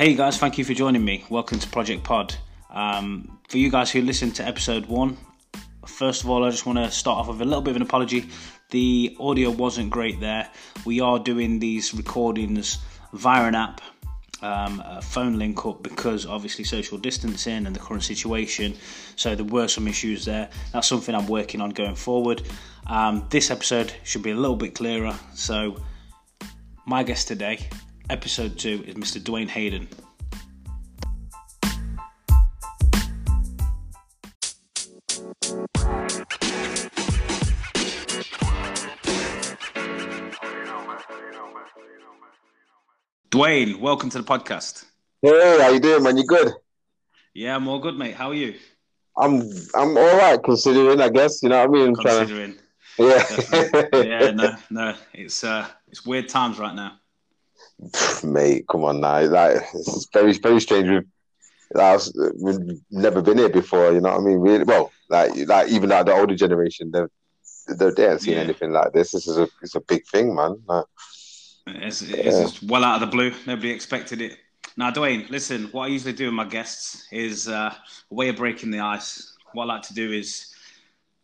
Hey guys, thank you for joining me. Welcome to Project Pod. Um, for you guys who listened to episode one, first of all, I just want to start off with a little bit of an apology. The audio wasn't great there. We are doing these recordings via an app, um, a phone link up, because obviously social distancing and the current situation. So there were some issues there. That's something I'm working on going forward. Um, this episode should be a little bit clearer. So, my guest today, episode two, is Mr. Dwaine Hayden. Dwaine, welcome to the podcast. Hey, how you doing, man? You good? Yeah, I'm all good, mate. How are you? I'm I'm all right considering, I guess. You know what I mean? Trying to- Considering, yeah. yeah, no, no, it's uh, it's weird times right now. Mate, come on now. Like it's very very strange. We've, like, we've never been here before. You know what I mean? Really, well, like like even like the older generation, they've they they haven't seen Yeah. anything like this. This is a it's a big thing, man. Like, It's, it's just well out of the blue. Nobody expected it. Now, Dwaine, listen. What I usually do with my guests is uh, a way of breaking the ice. What I like to do is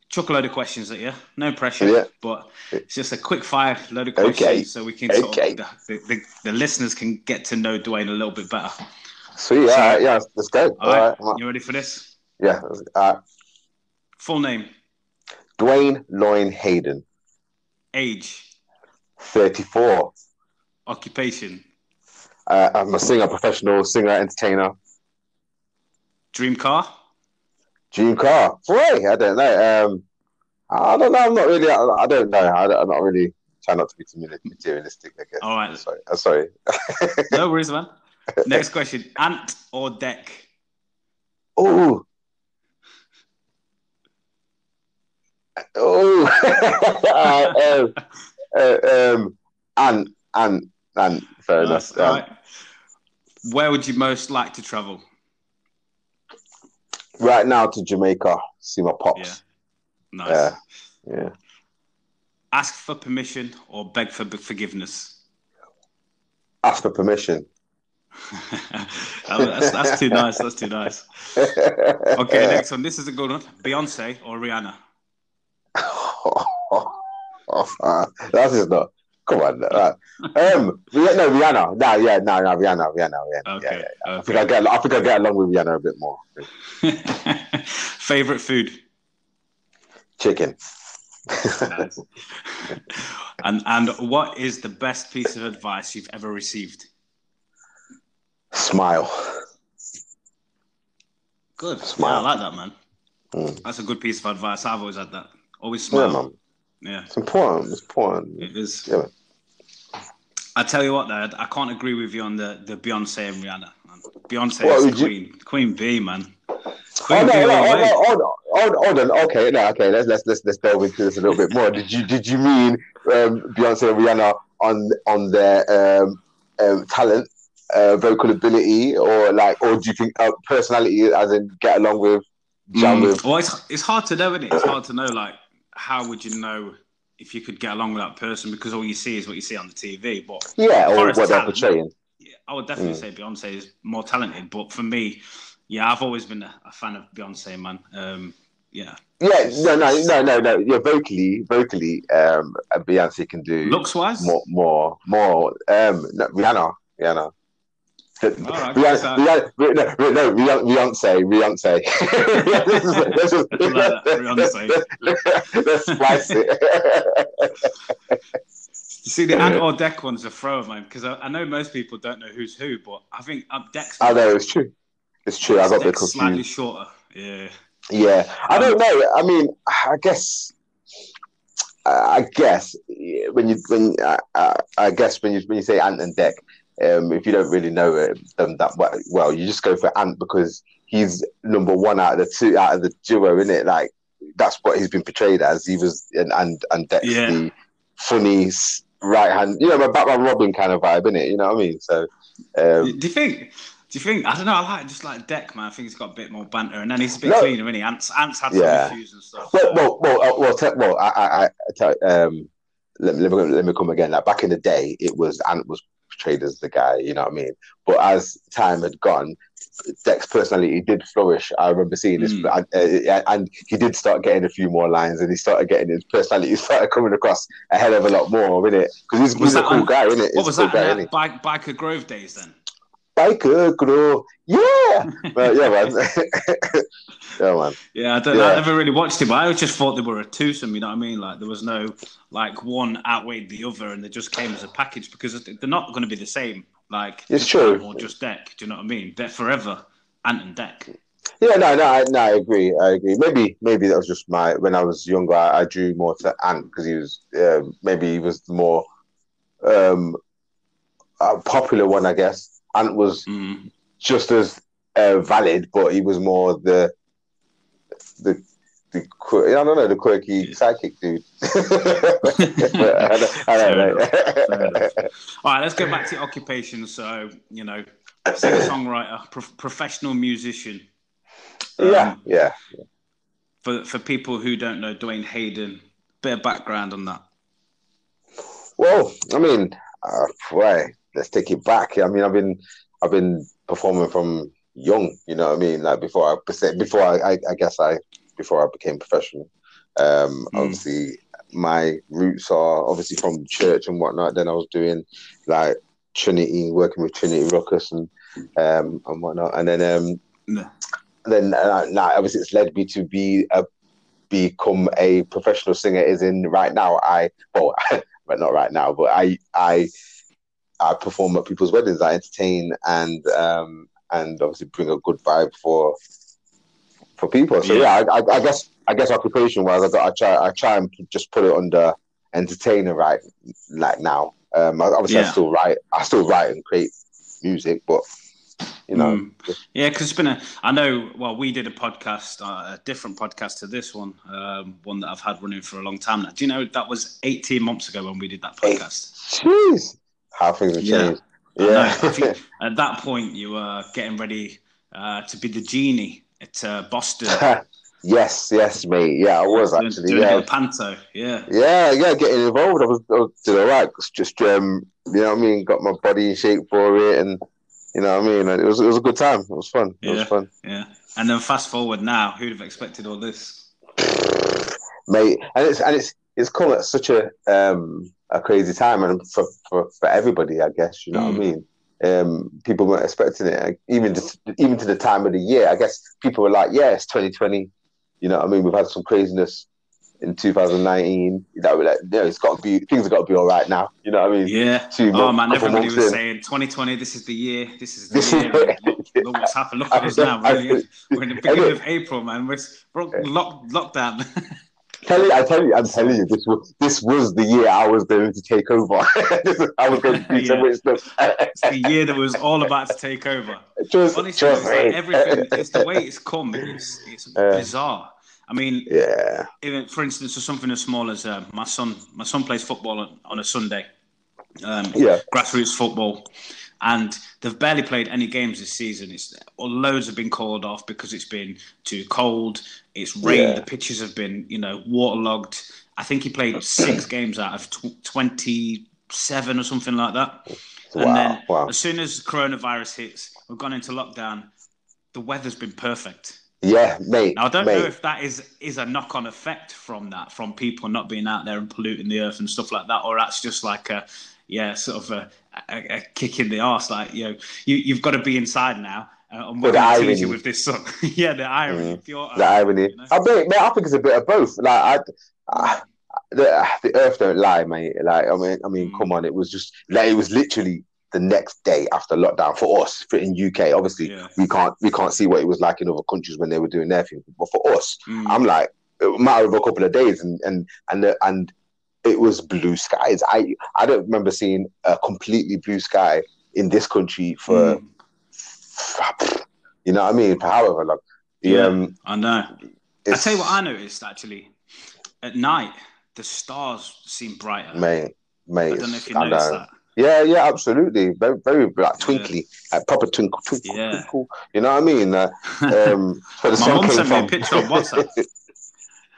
chuck a load of questions at you. No pressure, Yeah. but it's just a quick fire load of Okay. questions so we can sort Okay. of, the, the, the listeners can get to know Dwaine a little bit better. sweet. So- all right, yeah, let's go. All right, all right. you ready for this? Yeah. Right. Full name, Dwaine Loin Hayden, age, thirty four. occupation, Uh, I'm a singer, professional singer, entertainer. dream car. Dream car. Boy, I don't know. Um, I don't know. I'm not really. I, I don't know. I, am not really trying not to be too materialistic. I guess. All right. Sorry. I'm sorry. No worries, man. Next question: ant or dec? Oh. Oh. um, uh, um, and and and fair enough. Um, right. Where would you most like to travel? Right now to Jamaica, see my pops. Yeah. Nice. Yeah. Yeah. Ask for permission or beg for forgiveness. Ask for permission. that's, that's too nice. That's too nice. Okay, next one. This is a good one. Beyonce or Rihanna? Oh, oh, oh, that's just not. Come on, right. Um, no, Rihanna. No, yeah, no, no, Rihanna, Rihanna, Rihanna. Okay. Yeah, yeah. I think I get. I think I get along with Rihanna a bit more. Favorite food? Chicken. Nice. and and what is the best piece of advice you've ever received? Smile. Good. Smile. Yeah, I like that, man. Mm. That's a good piece of advice. I've always had that. Always Yeah, smile. man. Yeah, It's important. It's important. it is. Yeah. I tell you what, though, I can't agree with you on the, the Beyonce and Rihanna. Man. Beyonce What is would you- queen, queen B, man. Oh Queen no, B no, the hold, on, hold, on. Okay, no, okay. Let's let's let's let's delve into this a little bit more. Did you did you mean um, Beyonce and Rihanna on on their um, um, talent, uh, vocal ability, or like, or do you think uh, personality, as in get along with, jam Mm. with? Well, it's, it's hard to know, isn't it? It's hard to know, like, how would you know if you could get along with that person because all you see is what you see on the TV. But Yeah, or what they're portraying. yeah, I would definitely Mm. say Beyonce is more talented. But for me, yeah, I've always been a, a fan of Beyonce, man. Um, yeah, Yeah, no, no, no, no, no. Yeah, vocally, vocally, um, Beyonce can do looks wise. more, more, more. Um, no, Rihanna, Rihanna. All right, Rihanna, so- Rihanna, Rihanna, no, Beyonce, Beyonce. let's just, let's just, I like that, Beyonce. let's, let's splice it. You see, the ant or dec one's a throw, of mine because I, I know most people don't know who's who, but I think um, Dec's. I know it's true. It's true. I got the bit slightly confused. shorter. Yeah. Yeah, I don't know. I mean, I guess, I guess when you when uh, uh, I guess when you when you say Ant and Dec, um, if you don't really know it, them that well, you just go for Ant because he's number one out of the two out of the duo, isn't it? Like that's what he's been portrayed as. He was and and, and Dec's Yeah. the funny right hand, you know, a Batman Robin kind of vibe, innit? You know what I mean? So, um, Do you think? Do you think? I don't know. I like just like Dec, man. I think he's got a bit more banter, and then he's a bit No. cleaner, isn't he? Ants, Ants had some issues and stuff. Well, well, well, uh, well, te- well. I, I, I tell, um, let, me- let me let me come again. Like back in the day, it was Ant was portrayed as the guy. You know what I mean? But as time had gone, Dec's personality did flourish. I remember seeing this, Mm. and, uh, and he did start getting a few more lines, and he started getting his personality started coming across a hell of a lot more, innit? Because he's, he's a cool on- guy, innit? What He's was cool that? guy, that Bike, Byker Grove days then? Biker, bro. Yeah, but yeah, man. yeah, man. Yeah, I, don't, Yeah. I never really watched it, but I just thought they were a twosome. You know what I mean? Like there was no like one outweighed the other, and they just came as a package because they're not going to be the same. Like It's true. Or just Dec. Do you know what I mean? They're forever Ant and Dec. Yeah, no, no, I, no, I agree. I agree. Maybe, maybe that was just my when I was younger. I, I drew more to Ant because he was um, maybe he was the more um, uh, popular one, I guess. Ant was Mm. just as uh, valid, but he was more the the the I don't know the quirky Yeah. psychic dude. I don't, I don't know. All right, let's go back to occupation. So you know, singer songwriter, pro- professional musician. yeah, Um, yeah. For for people who don't know Dwaine Hayden, bit of background on that. Well, I mean, uh, right. Let's take it back. I mean, I've been, I've been performing from young. You know what I mean? Like before I, before I, I, I guess I, before I became professional. Um, Mm. obviously, my roots are obviously from church and whatnot. Then I was doing like Trinity, working with Trinity Ruckus and um and whatnot. And then um, No. then uh, now obviously it's led me to be a become a professional singer. Is in right now I well, but not right now. But I I I perform at people's weddings. I entertain and um and obviously bring a good vibe for for people. So Yeah. yeah, I, I, I guess I guess occupation wise, I got I try I try and just put it under entertainer right like now. Um, obviously I Yeah. still write I still write and create music, but you know. Mm. Yeah, because it's been a. I know. Well, we did a podcast, uh, a different podcast to this one, um, one that I've had running for a long time now. Do you know that was 18 months ago when we did that podcast? Jeez, how things have changed. Know. Yeah, I at that point, you were getting ready uh, to be the genie at uh, Boston. yes, yes, mate. Yeah, I was Doing- actually. doing a Yeah, panto. Yeah. yeah, yeah. Getting involved, I was, I was doing all right. Just um, you know what I mean. Got my body in shape for it, and you know what I mean. It was it was a good time. It was fun. It Yeah. was fun, Yeah. And then fast forward now, who'd have expected all this? mate. And it's and it's it's come at such a um a crazy time, and for for, for everybody, I guess. You know what I Mm. mean. Um, people weren't expecting it, even just, even to the time of the year. I guess people were like, "Yeah, it's 2020." You know what I mean? We've had some craziness in 2019. That we're like, you know, it's got to be things have got to be all right now. You know what I mean? Yeah. Two Oh months- man, everybody was in. saying 2020. This is the year. This is the year. Look, look what's happened. Look at us now. We're in the beginning of April, man. We're, we're lock, lockdown. Tell you, I tell you, I'm telling you, this was this was the year I was going to take over. I was going to some Yeah. stuff. it's the year that was all about to take over. Just, Honestly, just it's like everything. It's the way it's come. It's it's Uh, bizarre. I mean, Yeah, even for instance, something as small as uh, my son. My son plays football on, on a Sunday. Um, yeah, grassroots football, and they've barely played any games this season. It's loads have been called off because it's been too cold. It's rained. Yeah. The pitches have been, you know, waterlogged. I think he played six games out of tw- twenty-seven or something like that. wow, And then wow. as soon as coronavirus hits, we've gone into lockdown. The weather's been perfect. Yeah, mate. Now I don't mate. know if that is is a knock on effect from that, from people not being out there and polluting the earth and stuff like that, or that's just like a yeah, sort of a, a, a kick in the arse. Like you know, you you've got to be inside now. Uh, and the going to tease irony. with this song. yeah, the irony. Mm, the irony. you know? I bet, mate, I think it's a bit of both. Like, I, I the, the earth don't lie, mate. Like, I mean, I mean, Mm. come on, it was just like it was literally the next day after lockdown for us for in UK. Obviously, Yeah. we can't we can't see what it was like in other countries when they were doing their thing. But for us, Mm. I'm like, a matter of a couple of days, and and and the, and it was blue skies. I I don't remember seeing a completely blue sky in this country for, Mm. You know what I mean, for however long. The, Yeah. um, I know. I tell you what I noticed actually. At night, the stars seem brighter. mate, mate. I don't know if you noticed that. Yeah, yeah, absolutely. Very, very like twinkly, like proper twinkle, twinkle, Yeah. twinkle. You know what I mean? Uh, um, so the My mum sent me a picture on WhatsApp.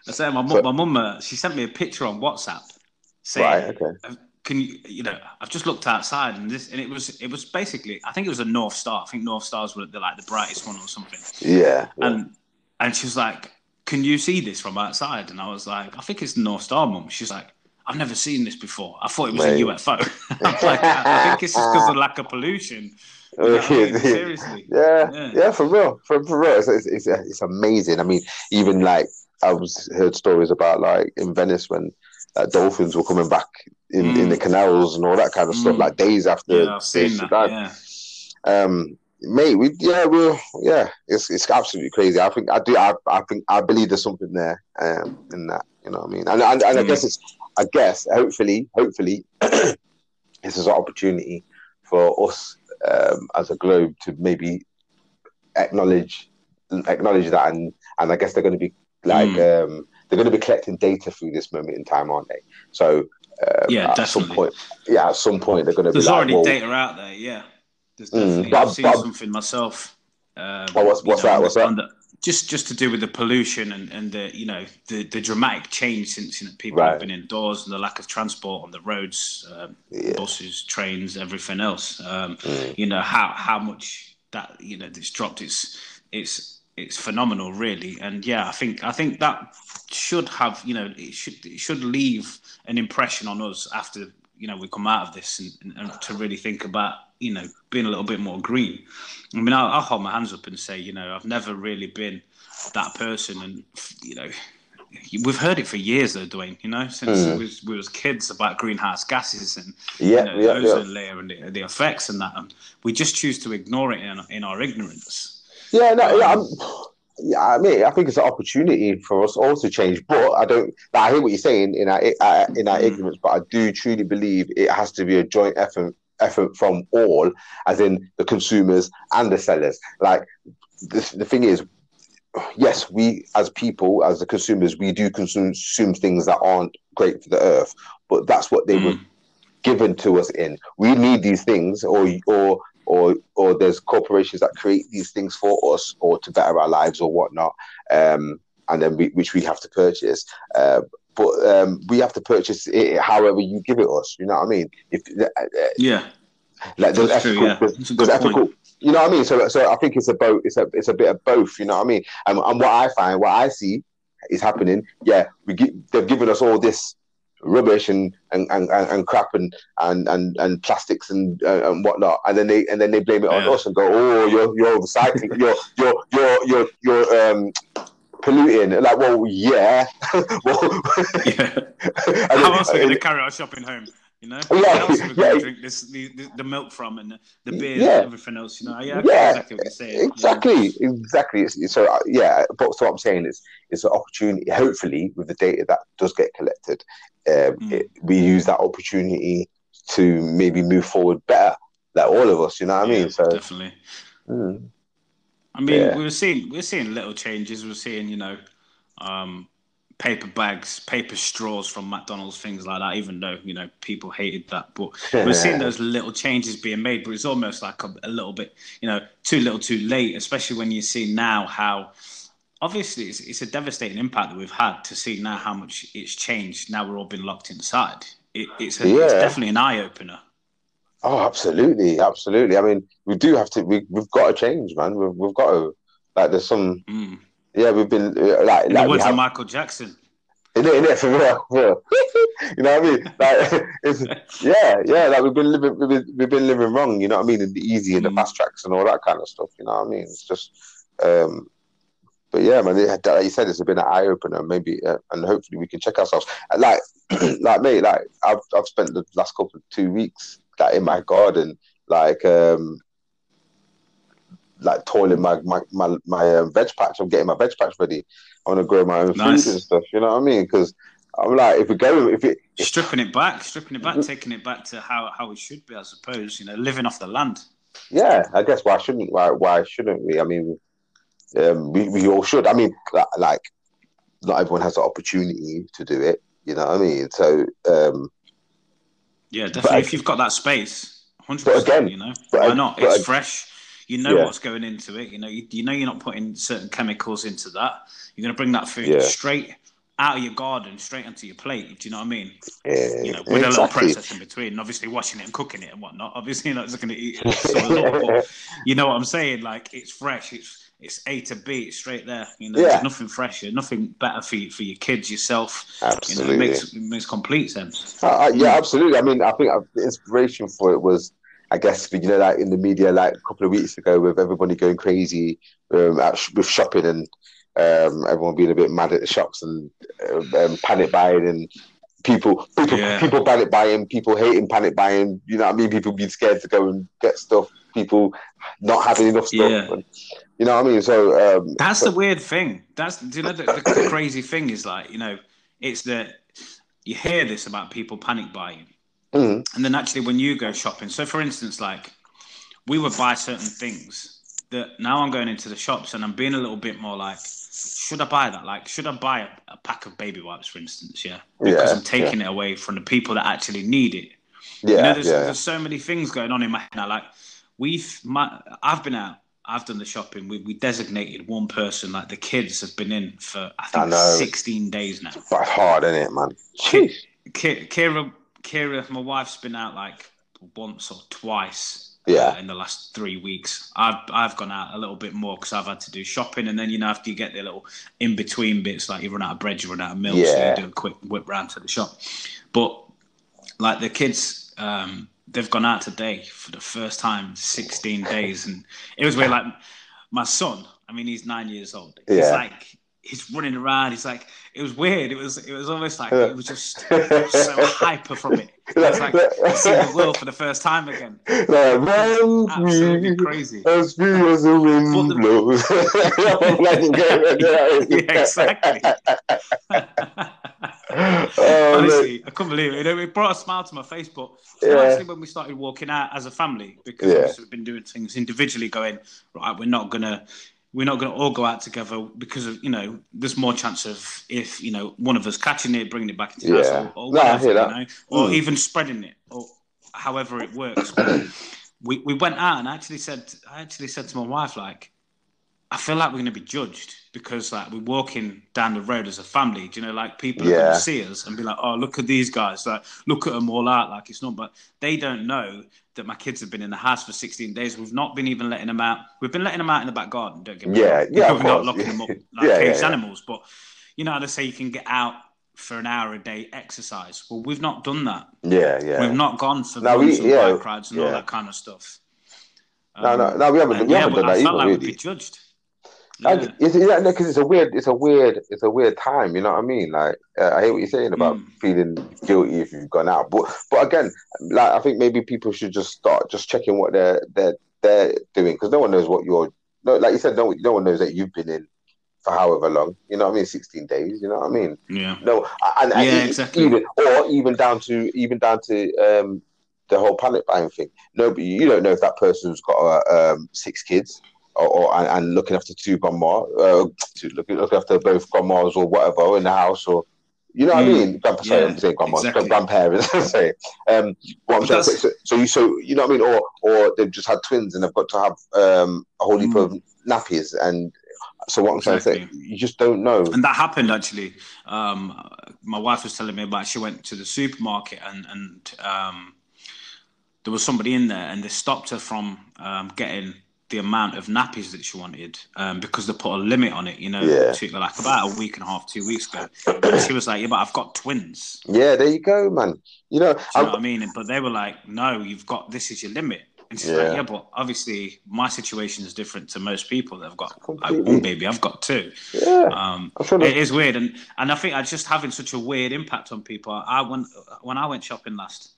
I said my So- mum, my mum, uh, she sent me a picture on WhatsApp saying, right. Okay. Can you you know I've just looked outside and this and it was it was basically I think it was a North Star. I think North Stars were the, like the brightest one or something. Yeah. And and she was like, "Can you see this from outside?" And I was like, "I think it's the North Star, mum." She's like, "I've never seen this before. I thought it was Mate. a UFO." I'm like, "I think it's just because of lack of pollution." You know what I mean? Seriously. Yeah, Yeah. yeah, for real, for, for real. It's, it's, it's, it's amazing. I mean, even like I was heard stories about like in Venice when uh, dolphins were coming back in, in Mm. the canals and all that kind of stuff, Mm. like days after Yeah, that. Yeah. Um, mate, we yeah, we yeah, it's it's absolutely crazy. I think I do. I, I think I believe there's something there um, in that. You know what I mean? And and, and I Mm. guess it's I guess hopefully hopefully this is an opportunity for us um, as a globe to maybe acknowledge acknowledge that and and I guess they're going to be like Mm. um, they're going to be collecting data through this moment in time, aren't they? So uh, Yeah, at some definitely. point, yeah, at some point they're going to be There's like, already well, data out there. Yeah. There's Mm, but- I've seen but- something myself. Um, Oh, what's- what's know, that? What's that? on just just to do with the pollution and, and the you know the, the dramatic change since you know, people Right. have been indoors and the lack of transport on the roads, um, Yeah. buses, trains, everything else. Um, Mm. You know how how much that you know it's dropped. It's it's it's phenomenal, really. And yeah, I think I think that should have you know it should it should leave an impression on us after you know we come out of this and, and, and to really think about you know being a little bit more green. I mean, I'll, I'll hold my hands up and say, you know, I've never really been that person, and you know, we've heard it for years, though, Dwaine. You know, since Mm. we, was, we was kids about greenhouse gases and yeah, you know, yeah, the yeah. ozone layer and the, the effects and that, and we just choose to ignore it in, in our ignorance. Yeah, no, yeah, I'm, yeah. I mean, I think it's an opportunity for us all to change. But I don't. I hear what you're saying in our uh, in our Mm. ignorance, but I do truly believe it has to be a joint effort effort from all, as in the consumers and the sellers. Like the the thing is. Yes, we as people, as the consumers, we do consume, consume things that aren't great for the earth, but that's what they were Mm. given to us in. We need these things, or or or or there's corporations that create these things for us, or to better our lives or whatnot, um, and then we, which we have to purchase. Uh, but um, we have to purchase it however you give it us. You know what I mean? If uh, Yeah, like there's That's true, ethical, yeah. there's, there's good point. ethical. You know what I mean? So, so I think it's a both. It's a it's a bit of both. You know what I mean? And, and what I find, what I see, is happening. Yeah, we gi- they've given us all this rubbish and and, and, and crap and and and, and plastics and uh, and whatnot, and then they and then they blame it on Yeah. us and go, oh, you're you're recycling, you're you're you're you're you're um polluting. Like, well, yeah. well, yeah. How else are we going to carry our shopping home? You know, Yeah, else we yeah. drink this the, the, the milk from and the, the beer Yeah. and everything else? You know, yeah, Yeah, exactly what you're saying. yeah. Exactly, exactly. It's, it's- so uh, yeah, but so what I'm saying is, it's an opportunity. Hopefully, with the data that does get collected, Mm. it, we use that opportunity to maybe move forward better. Like all of us, you know what I Yeah, mean? So, definitely. mm, I mean, Yeah. we were seeing we are seeing little changes. We are seeing, you know, um, paper bags, paper straws from McDonald's, things like that. Even though you know people hated that, but we're seeing those little changes being made. But it's almost like a, a little bit, you know, too little, too late. Especially when you see now how. Obviously, it's, it's a devastating impact that we've had to see now how much it's changed. Now we're all been locked inside. It, it's, a, it's definitely an eye opener. oh, absolutely, absolutely. I mean, we do have to. We we've got to change, man. We've we've got to. Like, there's some. Mm. Yeah, we've been uh, like In like the words have, of Michael Jackson. In it, in it, for real, for real. you know what I mean? Like, it's, yeah, yeah. Like we've been living, we've been, we've been living wrong. You know what I mean? In the easy and the Mm. fast tracks and all that kind of stuff. You know what I mean? It's just, um, but yeah, man. It, like you said, it's been an eye opener. Maybe, uh, and hopefully we can check ourselves. Like, like me, like I've I've spent the last couple of two weeks like in my garden, like um, like toiling my my my, my um, veg patch. I'm getting my veg patch ready. I want to grow my own Nice. food and stuff. You know what I mean? Because I'm like, if we go, if it, if, stripping it back, stripping it back, taking it back to how, how it should be, I suppose. You know, living off the land. yeah, I guess why shouldn't why why shouldn't we? I mean, um, we we all should. I mean, like, not everyone has the opportunity to do it. You know what I mean? So, um, Yeah, definitely. I- if you've got that space, hundred percent. again- You know, why I- not? It's I- fresh. You know Yeah. what's going into it. You know, you, you know you're not putting certain chemicals into that. You're going to bring that food Yeah. straight out of your garden straight onto your plate. Do you know what I mean? Yeah, You know, with a little exactly. process in between, and obviously washing it and cooking it and whatnot. Obviously, you're not just going to eat it. So a lot, but you know what I'm saying? Like it's fresh. It's it's A to B. It's straight there. You know, Yeah. there's nothing fresher, nothing better for you, for your kids, yourself. You know, Absolutely. it makes it makes complete sense. Uh, uh, yeah, absolutely. I mean, I think uh, the inspiration for it was, I guess, you know, like in the media, like a couple of weeks ago, with everybody going crazy um, at, sh- with shopping and um, everyone being a bit mad at the shops and um, um, panic buying and people, people, Yeah. people panic buying, people hating panic buying. You know what I mean? People being scared to go and get stuff. People not having enough stuff. Yeah. And, you know what I mean? So um, That's so- the weird thing. That's do you know the, the, the crazy thing is like you know it's that you hear this about people panic buying, Mm, and then actually when you go shopping. So for instance, like we would buy certain things that now I'm going into the shops and I'm being a little bit more like, should I buy that? Like, should I buy a, a pack of baby wipes, for instance? Yeah, because Yeah, I'm taking it away from the people that actually need it. yeah, you know, there's, yeah, there's so many things going on in my head now. Like we've, my, I've been out, I've done the shopping. We, we designated one person. Like the kids have been in for I I think know. 16 days now. it's hard, isn't it, man? Ki- Ki- Kira, Kira, my wife's been out like once or twice. Yeah. uh, in the last three weeks, I've I've gone out a little bit more because I've had to do shopping, and then you know after you get the little in between bits, like you run out of bread, you run out of milk, so you do a quick whip round to the shop. But like the kids, um, they've gone out today for the first time 16 days, and it was weird. Like my son, I mean, he's nine years old. He's Yeah. like he's running around. He's like it was weird. It was it was almost like Yeah. it was just so hyper from it. It was like seeing the world for the first time again. Like, Absolutely me crazy. as free as the wind the- blows. yeah, exactly. Oh, man. Honestly, I couldn't believe it. It it brought a smile to my face. But Yeah. actually, when we started walking out as a family, because Yeah. we've been doing things individually, going right, we're not gonna. We're not going to all go out together because of you know. There's more chance of if you know one of us catching it, bringing it back into the house, Yeah. or, or whatever, you know, or Mm. even spreading it, or however it works. we we went out and I actually said I actually said to my wife like, I feel like we're going to be judged because like we're walking down the road as a family. Do you know, like people are going to see us and be like, "Oh, look at these guys! Like, look at them all out! Like it's not." But they don't know that my kids have been in the house for 16 days. We've not been even letting them out. We've been letting them out in the back garden. Don't get me Yeah, wrong. yeah, we're not locking them up like Yeah, caged yeah, yeah. animals. But you know how they say you can get out for an hour a day exercise. Well, we've not done that. Yeah, yeah. We've not gone for No, runs we- and yeah, bike rides and all that kind of stuff. No, no, Um, no, we haven't. and We yeah, haven't done I that felt either, like we'd be judged. I, Yeah. it's, yeah, no, because it's a weird, it's a weird, it's a weird time. You know what I mean? Like, uh, I hear what you're saying about Mm. feeling guilty if you've gone out, but but again, like I think maybe people should just start just checking what they're they're they're doing because no one knows what you're. No, like you said, no, no one knows that you've been in for however long. You know what I mean? Sixteen days. You know what I mean? Yeah. No, and, and Yeah, exactly. Even or even down to even down to um the whole panic buying thing. No, but you don't know if that person's got uh, um six kids or, or and, and looking after two grandma, uh, to look looking after both grandmas or whatever in the house or. You know what I Mm, mean? Grand, sorry, yeah, I'm saying grandmas, exactly. grandparents. sorry. Um, what I'm saying, so, so you, so you know what I mean, or or they've just had twins and they've got to have um a whole heap Mm. of nappies, and so what I'm trying to say, you just don't know. And that happened actually. Um, my wife was telling me about. She went to the supermarket and and um, there was somebody in there, and they stopped her from um, getting the amount of nappies that she wanted um, because they put a limit on it. You know, Yeah. to, like about a week and a half, two weeks ago. And she was like, "Yeah, but I've got twins." Yeah, there you go, man. You know, you know what I mean? But they were like, "No, you've got this is your limit." And she's Yeah. like, "Yeah, but obviously my situation is different to most people. They've got like one baby, I've got two. yeah, Um, it is weird, and and I think it's just having such a weird impact on people. I went when I went shopping last.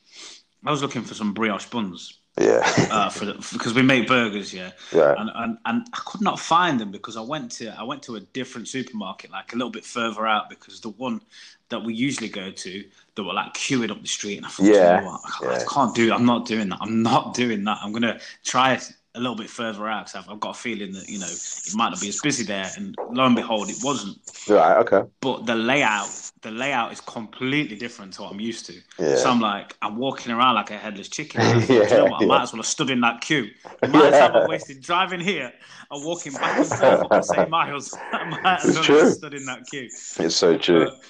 I was looking for some brioche buns yeah, uh, for the, because we make burgers, yeah, yeah, and, and and I could not find them because I went to I went to a different supermarket, like a little bit further out, because the one that we usually go to, that were like queuing up the street, and I thought, Yeah, you know? I, yeah. I can't do. I'm not doing that. I'm not doing that. I'm gonna try a little bit further out. I've, I've got a feeling that you know it might not be as busy there, and lo and behold, it wasn't. Right. Okay. But the layout, the layout is completely different to what I'm used to. Yeah. So I'm like, I'm walking around like a headless chicken. Yeah, you know what? I yeah. might as well have stood in that queue. I might as well have wasted driving here and walking back and forth up the same miles. I might as It's well true. have stood in that queue. It's so true. But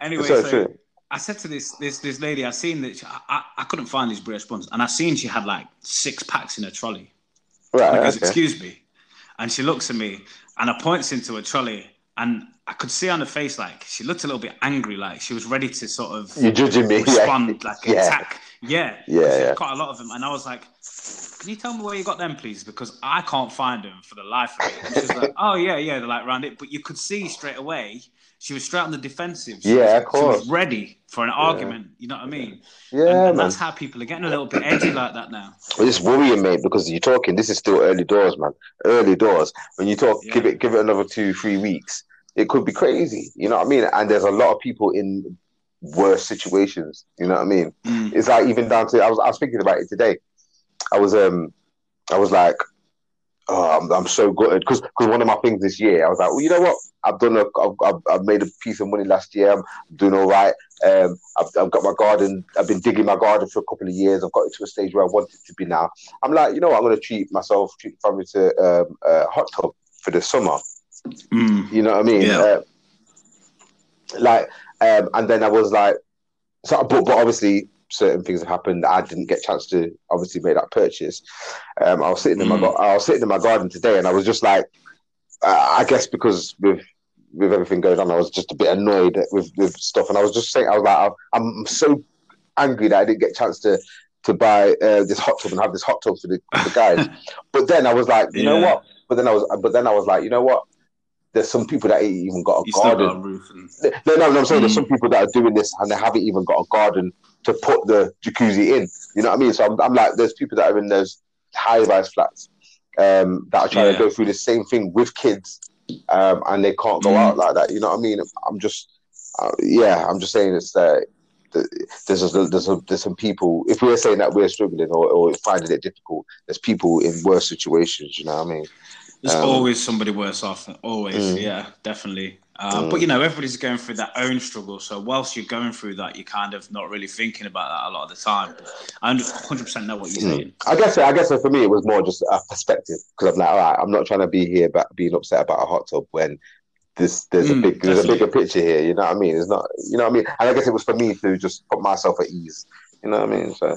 anyway, It's so so true. I said to this this this lady, I seen that she, I, I couldn't find these British buns, and I seen she had like six packs in her trolley. Right. I goes, okay. "Excuse me," and she looks at me and I points into a trolley, and I could see on her face like she looked a little bit angry, like she was ready to sort of You're judging me. respond, yeah. like yeah. attack. Yeah, Yeah, yeah. Quite a lot of them, and I was like, "Can you tell me where you got them, please? Because I can't find them for the life of me." And she was like, "Oh yeah, yeah, they're like around it," but you could see straight away. She was straight on the defensive. She Yeah, was, of She course. was ready for an argument. You know what I mean? Yeah, and, and man. that's how people are getting a little bit edgy like that now. It's worrying, mate, because you're talking. This is still early doors, man. Early doors. When you talk, give it, give it another two, three weeks. It could be crazy. You know what I mean? And there's a lot of people in worse situations. You know what I mean? Mm. It's like even down to I was I was thinking about it today. I was um I was like, oh, I'm, I'm so gutted because because one of my things this year I was like, well, you know what? I've done a I've, I've, I've made a piece of money last year. I'm doing all right. Um, I've, I've got my garden. I've been digging my garden for a couple of years. I've got it to a stage where I want it to be now. I'm like, you know what? I'm going to treat myself, treat the family to um, a hot tub for the summer. Mm. You know what I mean? Yeah. Uh, like, um, and then I was like, so, but, but obviously certain things have happened. I didn't get a chance to obviously make that purchase. Um, I was sitting in my, Mm. I was sitting in my garden today, and I was just like, uh, I guess because with with everything going on, I was just a bit annoyed with with stuff, and I was just saying, I was like, I'm so angry that I didn't get a chance to to buy uh, this hot tub and have this hot tub for the, for the guys. but then I was like, you know what? But then I was, but then I was like, you know what? There's some people that ain't even got a You still garden. got a roof and No, no, no, I'm saying there's Mm. some people that are doing this and they haven't even got a garden to put the jacuzzi in. You know what I mean? So I'm, I'm like, there's people that are in those high rise flats um, that are trying Yeah. to go through the same thing with kids um, and they can't go Mm. out like that. You know what I mean? I'm just, uh, yeah, I'm just saying it's uh, there's a, there's a, there's some people. If we're saying that we're struggling or, or finding it difficult, there's people in worse situations. You know what I mean? There's Um, always somebody worse off. Always, Mm. yeah, definitely. Uh, Mm. But you know, everybody's going through their own struggle. So whilst you're going through that, you're kind of not really thinking about that a lot of the time. I 100 percent know what you're Mm. saying. I guess I guess for me it was more just a perspective because I'm like, all right, I'm not trying to be here about being upset about a hot tub when this there's Mm, a big there's a bigger picture here. You know what I mean? It's not you know what I mean. And I guess it was for me to just put myself at ease. You know what I mean? So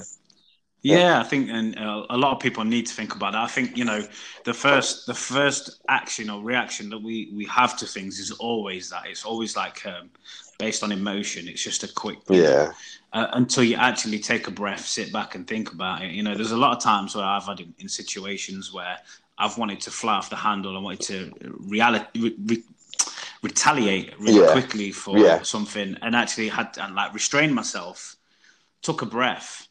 Yeah, I think, and uh, a lot of people need to think about that. I think you know, the first the first action or reaction that we we have to things is always that. It's always like um, based on emotion. It's just a quick yeah, uh, until you actually take a breath, sit back, and think about it. You know, there's a lot of times where I've had in, in situations where I've wanted to fly off the handle. I wanted to reality, re, re, retaliate really Yeah. quickly for Yeah. something, and actually had and like restrain myself, took a breath,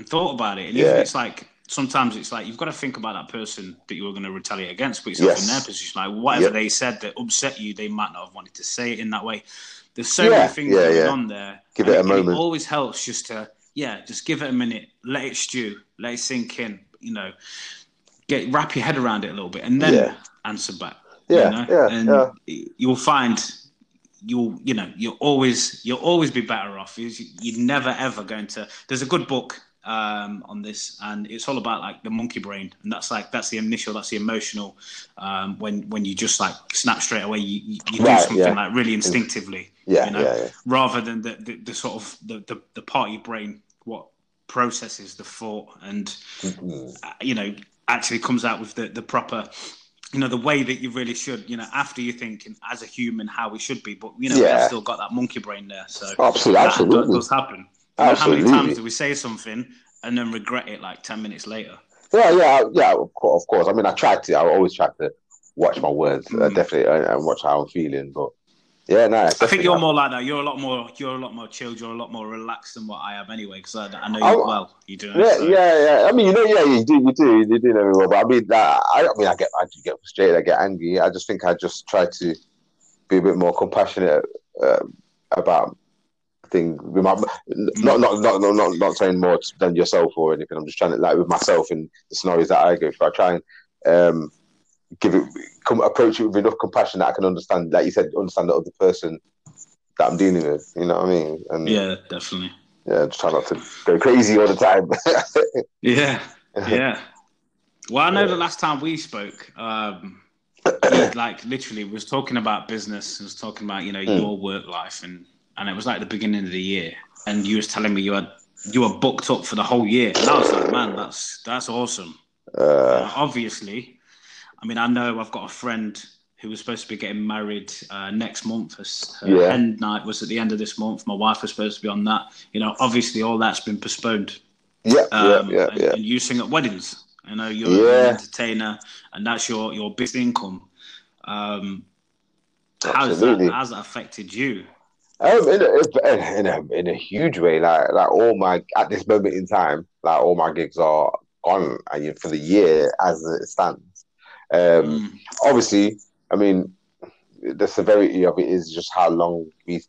and thought about it. And even Yeah. it's like sometimes it's like you've got to think about that person that you were going to retaliate against, put yourself Yes. in their position. Like whatever Yep. they said that upset you, they might not have wanted to say it in that way. There's so Yeah, many things yeah, going yeah. on there. Give it a moment. always helps just to yeah, just give it a minute, let it stew, let it sink in. You know, get wrap your head around it a little bit, and then Yeah. answer back. Yeah, you know? yeah, and you'll find you'll you know you'll always you'll always be better off. You- You're never ever going to. There's a good book um, on this, and it's all about like the monkey brain, and that's like that's the initial, that's the emotional. Um, when when you just like snap straight away, you you, you Right, do something yeah. like really instinctively yeah, you know, yeah, yeah. rather than the, the, the sort of the, the, the part of your brain what processes the thought and Mhm. uh, you know actually comes out with the, the proper you know the way that you really should you know after you're thinking as a human how we should be but you know Yeah. we've still got that monkey brain there so Absolutely, that absolutely. does happen know, how many times do we say something and then regret it like 10 minutes later Yeah, yeah, yeah. Of course, of course. I mean, I try to. I always try to watch my words, uh, Mm. definitely, and, and watch how I'm feeling. But yeah, no, I think you're more like that. You're a lot more. You're a lot more chilled. You're a lot more relaxed than what I am anyway. Because I, I know you Oh, well. You do. Yeah, so. yeah, yeah. I mean, you know, yeah, you do, you do, you do know me well. But I mean, uh, I, I mean, I get, I do get frustrated, I get angry. I just think I just try to be a bit more compassionate um, about thing with my not not not not not, not saying more than yourself or anything. I'm just trying to like with myself and the scenarios that I go through. I try and um, give it come approach it with enough compassion that I can understand. Like you said, understand the other person that I'm dealing with. You know what I mean? And yeah, definitely. Yeah, just try not to go crazy all the time. yeah, yeah. Well, I know the last time we spoke, um, like literally was talking about business, was talking about you know mm. your work life, and and it was like the beginning of the year, and you was telling me you had you were booked up for the whole year, and I was like, man, that's that's awesome. Uh, obviously, I mean, I know I've got a friend who was supposed to be getting married uh, next month. Her yeah. end night was at the end of this month. My wife was supposed to be on that. You know, obviously all that's been postponed. Yeah, um, yeah, yeah, and, yeah. And you sing at weddings. I know you're yeah. an entertainer, and that's your your big income. Um, how's that, how's that affected you? Um, in a, in a in a huge way, like like all my at this moment in time, like all my gigs are gone, and for the year as it stands. Um, mm. obviously, I mean, the severity of it is just how long we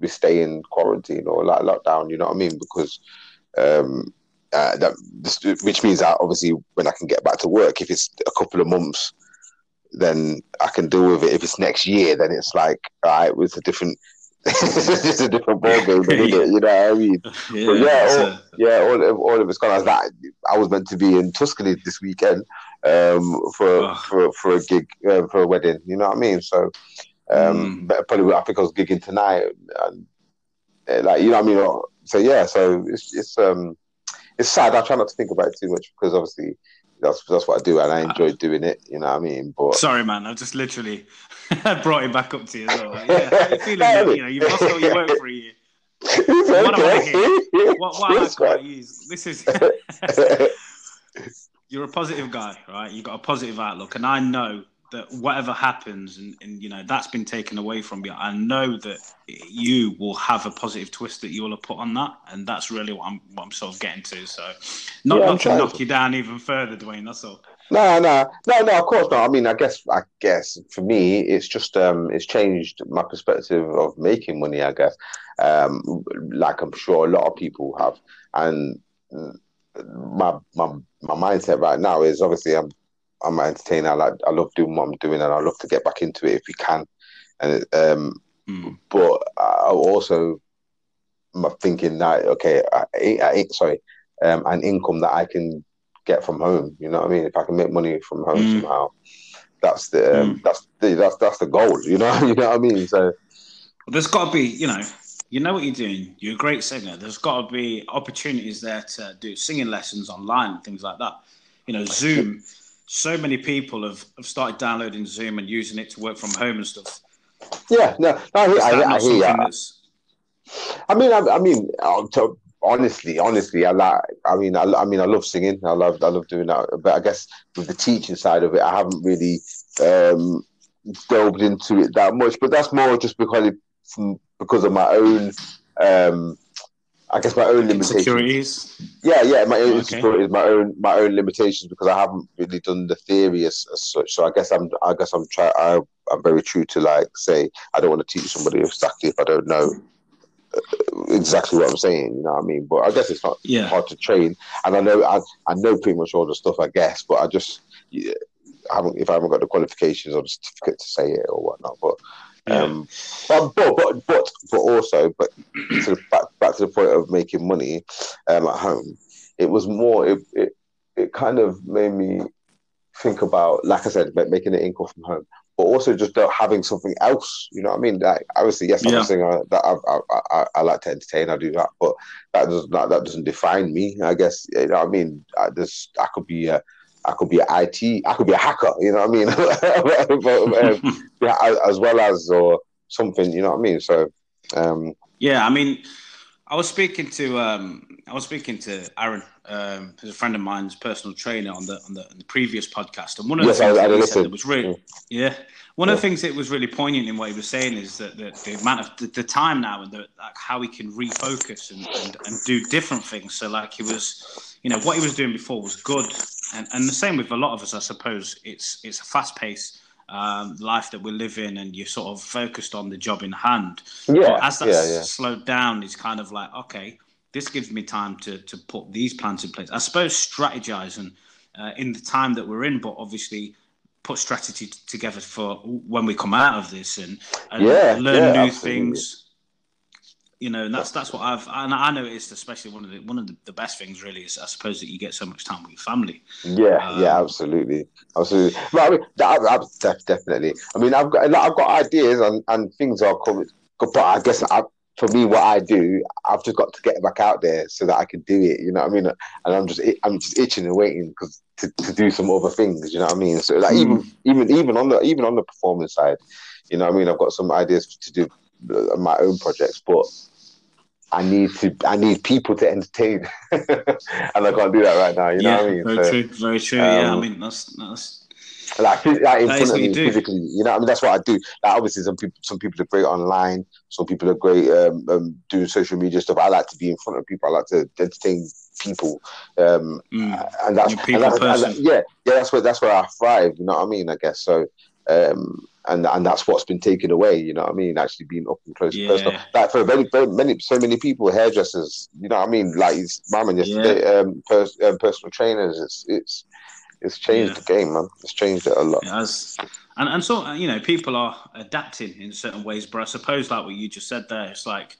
we stay in quarantine or like lockdown. You know what I mean? Because um, uh, that which means that obviously when I can get back to work, if it's a couple of months, then I can deal with it. If it's next year, then it's like all right, it's a different. It's a different ballgame, yeah. it? You know what I mean? Yeah, but yeah, all, yeah, all of, all of it's gone. I was like, I was meant to be in Tuscany this weekend um, for, oh. for for a gig uh, for a wedding. You know what I mean? So, um, mm. probably I think I was gigging tonight, and, uh, like you know what I mean. So yeah, so it's it's um it's sad. I try not to think about it too much because obviously that's that's what I do and I uh, enjoy doing it. You know what I mean? But sorry, man, I just literally brought it back up to you. As well. yeah, you feeling that, you know you've lost all your work for a year. what I want to hear, what, what I use. This is you're a positive guy, right? You've got a positive outlook, and I know that whatever happens and, and you know that's been taken away from you i know that you will have a positive twist that you will have put on that and that's really what i'm what i'm sort of getting to so. Not, yeah, not to knock to. you down even further dwaine that's all. No no no no of course not. I mean i guess i guess for me it's just um it's changed my perspective of making money i guess. Um like i'm sure a lot of people have and my my my mindset right now is obviously i'm I'm an entertainer. I like I love doing what I'm doing, and I love to get back into it if we can. And um, mm. but I also am thinking that okay, I, I, sorry, um, an income that I can get from home. You know what I mean? If I can make money from home mm. somehow, that's the um, mm. that's the that's that's the goal. You know, you know what I mean? So well, there's got to be, you know, you know what you're doing. You're a great singer. There's got to be opportunities there to do singing lessons online things like that. You know, Zoom so many people have, have started downloading Zoom and using it to work from home and stuff. Yeah, no, no I, hear, I, I hear I mean, I, I mean, to, honestly, honestly, I like. I mean, I, I mean, I love singing. I love, I love doing that. But I guess with the teaching side of it, I haven't really um, delved into it that much. But that's more just because it, because of my own um, I guess my own limitations. Yeah, yeah, my own okay. insecurities, my own my own limitations because I haven't really done the theory as, as such. So I guess I'm I guess I'm trying. I, I'm very true to like say I don't want to teach somebody exactly if I don't know uh, exactly what I'm saying. You know what I mean? But I guess it's not yeah. hard to train, and I know I I know pretty much all the stuff. I guess, but I just yeah, I haven't if I haven't got the qualifications or the certificate to say it or whatnot. But um, but, but but but but also, but to the, back back to the point of making money um, at home, it was more. It, it it kind of made me think about, like I said, about making an income from home, but also just having something else. You know what I mean? Like obviously, yes, I'm yeah. a singer. That I, I, I, I, like to entertain. I do that, but that does not that doesn't define me. I guess you know what I mean. I just I could be a I could be an IT, I could be a hacker, you know what I mean? but, um, yeah, as well as or something, you know what I mean? So, um, yeah, I mean, I was speaking to um, I was speaking to Aaron, um, who's a friend of mine's personal trainer on the on the, on the previous podcast, and one of the yes, things I, I that he said that was really yeah. One yeah. of the things that was really poignant in what he was saying is that the, the amount of the, the, time now and the, like how he can refocus and, and, and do different things. So like he was, you know, what he was doing before was good, and, and the same with a lot of us, I suppose. It's it's a fast pace um, life that we live in, and you're sort of focused on the job in hand. Yeah, But as that's yeah, yeah. slowed down, it's kind of like okay, this gives me time to to put these plans in place. I suppose strategizing uh, in the time that we're in, but obviously put strategy t- together for when we come out of this and, and Yeah, learn new absolutely. things. You know, and that's that's what I've and I noticed, especially one of the one of the, the best things really is I suppose that you get so much time with your family. Yeah, yeah, Um, absolutely, absolutely. But I mean, I, def- definitely. I mean, I've got, I've got ideas and, and things are coming. But I guess I, for me, what I do, I've just got to get back out there so that I can do it. You know what I mean? And I'm just, I'm just itching and waiting because to, to do some other things. You know what I mean? So like even, even, even on the, even on the performance side, you know what I mean? I've got some ideas to do my own projects, but. I need to. I need people to entertain, and I can't do that right now. You know yeah, what I mean? very So- true, very true. yeah, I um, mean that's that's like, like in front of me physically. You know, I mean, that's what I do. Like, obviously, some people, some people are great online. Some people are great um, um, doing social media stuff. I like to be in front of people. I like to entertain people, um, mm, and that's, You're a people and that's and yeah, yeah. That's where that's where I thrive. You know what I mean? I guess so. Um, and and that's what's been taken away. You know what I mean? Actually being up and close and personal. Like for very, very many, so many people, hairdressers. You know what I mean? Like it's my man yesterday. Um, pers- um, personal trainers. It's it's it's changed Yeah. the game, man. It's changed it a lot. it has, and and so uh, you know people are adapting in certain ways. But I suppose like what you just said there, it's like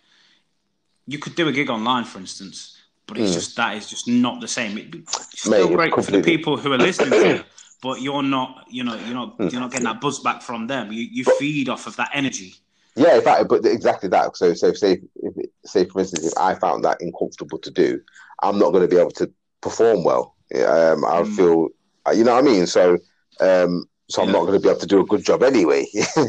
you could do a gig online, for instance, but it's Mm. just that is just not the same. It, it's still Mate, great for the people who are listening to but you're not, you know, you're not, you're not getting that buzz back from them. You you feed off of that energy. Yeah, in fact, but exactly that. So, so say, if, say for instance, if I found that uncomfortable to do, I'm not going to be able to perform well. Um, I Mm. feel, uh, you know what I mean. So, um, so I'm Yeah. not going to be able to do a good job anyway.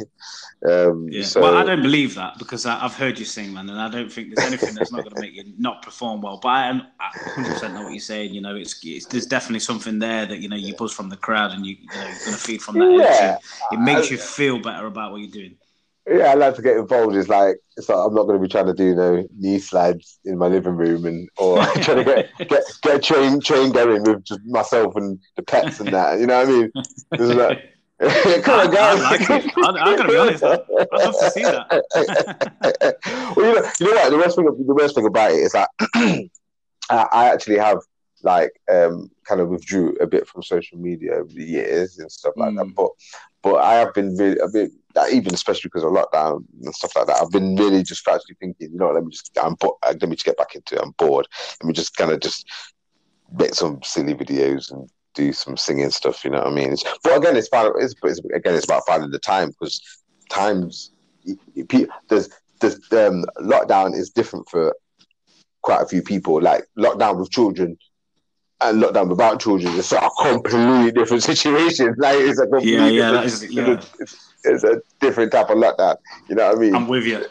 um, Yeah. so, well, I don't believe that because I, I've heard you sing, man, and I don't think there's anything that's not going to make you not perform well. But I am I 100% know what you're saying. You know, it's, it's there's definitely something there that you know you buzz from the crowd, and you you know you're going to feed from that Yeah. energy. It makes I- you feel better about what you're doing. yeah, I like to get involved. It's like, it's like I'm not going to be trying to do you know knee slides in my living room and or trying to get get get a train train going with just myself and the pets and that. You know what I mean? It's like, Come on, I-. I like it. I- I'm gonna be honest, I- I'd love to see that. well, you know, you know what? The worst thing, the worst thing about it is that I, I actually have like um kind of withdrew a bit from social media over the years and stuff like that. Mm. But but I have been really a bit even especially because of lockdown and stuff like that. I've been really just actually thinking, you know, let me just I'm bo- uh, let me just get back into it. I'm bored. Let me just kind of just make some silly videos and do some singing stuff. You know what I mean? It's, but again, it's, fine, it's, it's again it's about finding the time because times there's there's um, lockdown is different for quite a few people. Like lockdown with children and lockdown without children is a completely different situation. Like it's a completely Yeah, yeah, different, is- yeah. it's, it's a different type of lockdown. You know what I mean? I'm with you.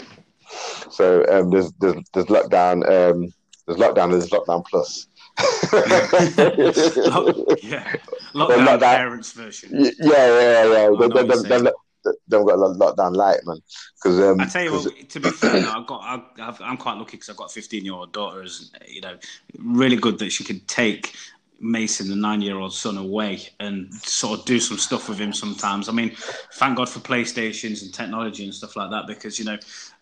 So um, there's there's there's lockdown. Um, there's lockdown. There's lockdown plus. Yeah, lockdown not parents version. yeah, yeah, yeah. what them, you're them, them, them got a lockdown light, man. Because um, I tell you what, to be fair, I've got, I've, I've, I'm quite lucky because I've got a 15 year old daughter. Is you know, really good that she could take Mason, the nine year old son, away and sort of do some stuff with him sometimes. I mean, thank God for PlayStations and technology and stuff like that because you know,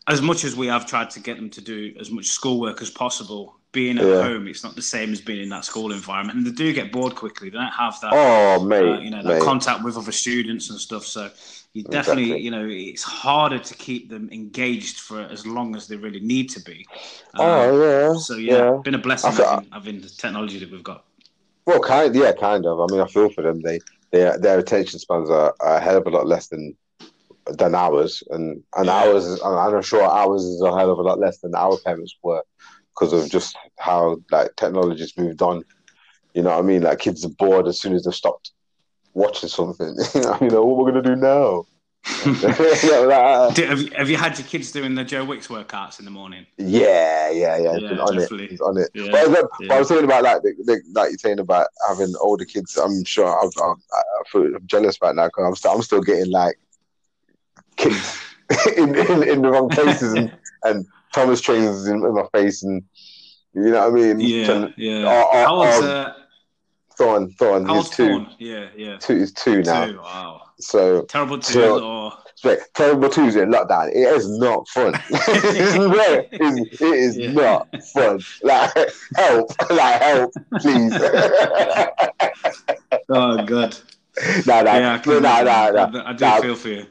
as much as we have tried to get them to do as much schoolwork as possible, being at Yeah. home, it's not the same as being in that school environment, and they do get bored quickly. They don't have that oh mate, uh, you know, that mate. contact with other students and stuff. So you definitely, Exactly. you know, it's harder to keep them engaged for as long as they really need to be. Um, oh yeah. So yeah, been a blessing I feel- having, having the technology that we've got. Well, kind, yeah, kind of. I mean, I feel for them. They, they, their attention spans are, are a hell of a lot less than than ours, and and Yeah. ours, is, I'm not sure ours is a hell of a lot less than our parents were, because of just how like technology's moved on. You know what I mean? Like kids are bored as soon as they've stopped watching something. you know, you know what we're gonna do now? yeah, like, uh, Do- have, you, have you had your kids doing the Joe Wicks workouts in the morning? yeah, yeah, yeah. Yeah, on definitely. it. He's on it. Yeah, But, I was, but. I was saying about like, the, the, like you're saying about having older kids. I'm sure I'm, I've, I feel jealous about now because I'm still, I'm still getting like kids in, in, in the wrong places and, and Thomas trains in, in my face and you know what I mean. Yeah, Trying- yeah. Oh, oh, how old's uh, Thorn, Thorn. how He's old's two. Fawn? Yeah, yeah. Two. is two now. Wow. So terrible twos so- or Wait, terrible Tuesday in lockdown. It is not fun. it is, it is Yeah. not fun. Like help, like help, please. oh god. no, no, Yeah, no, no, no, I, no. I do no. feel for you.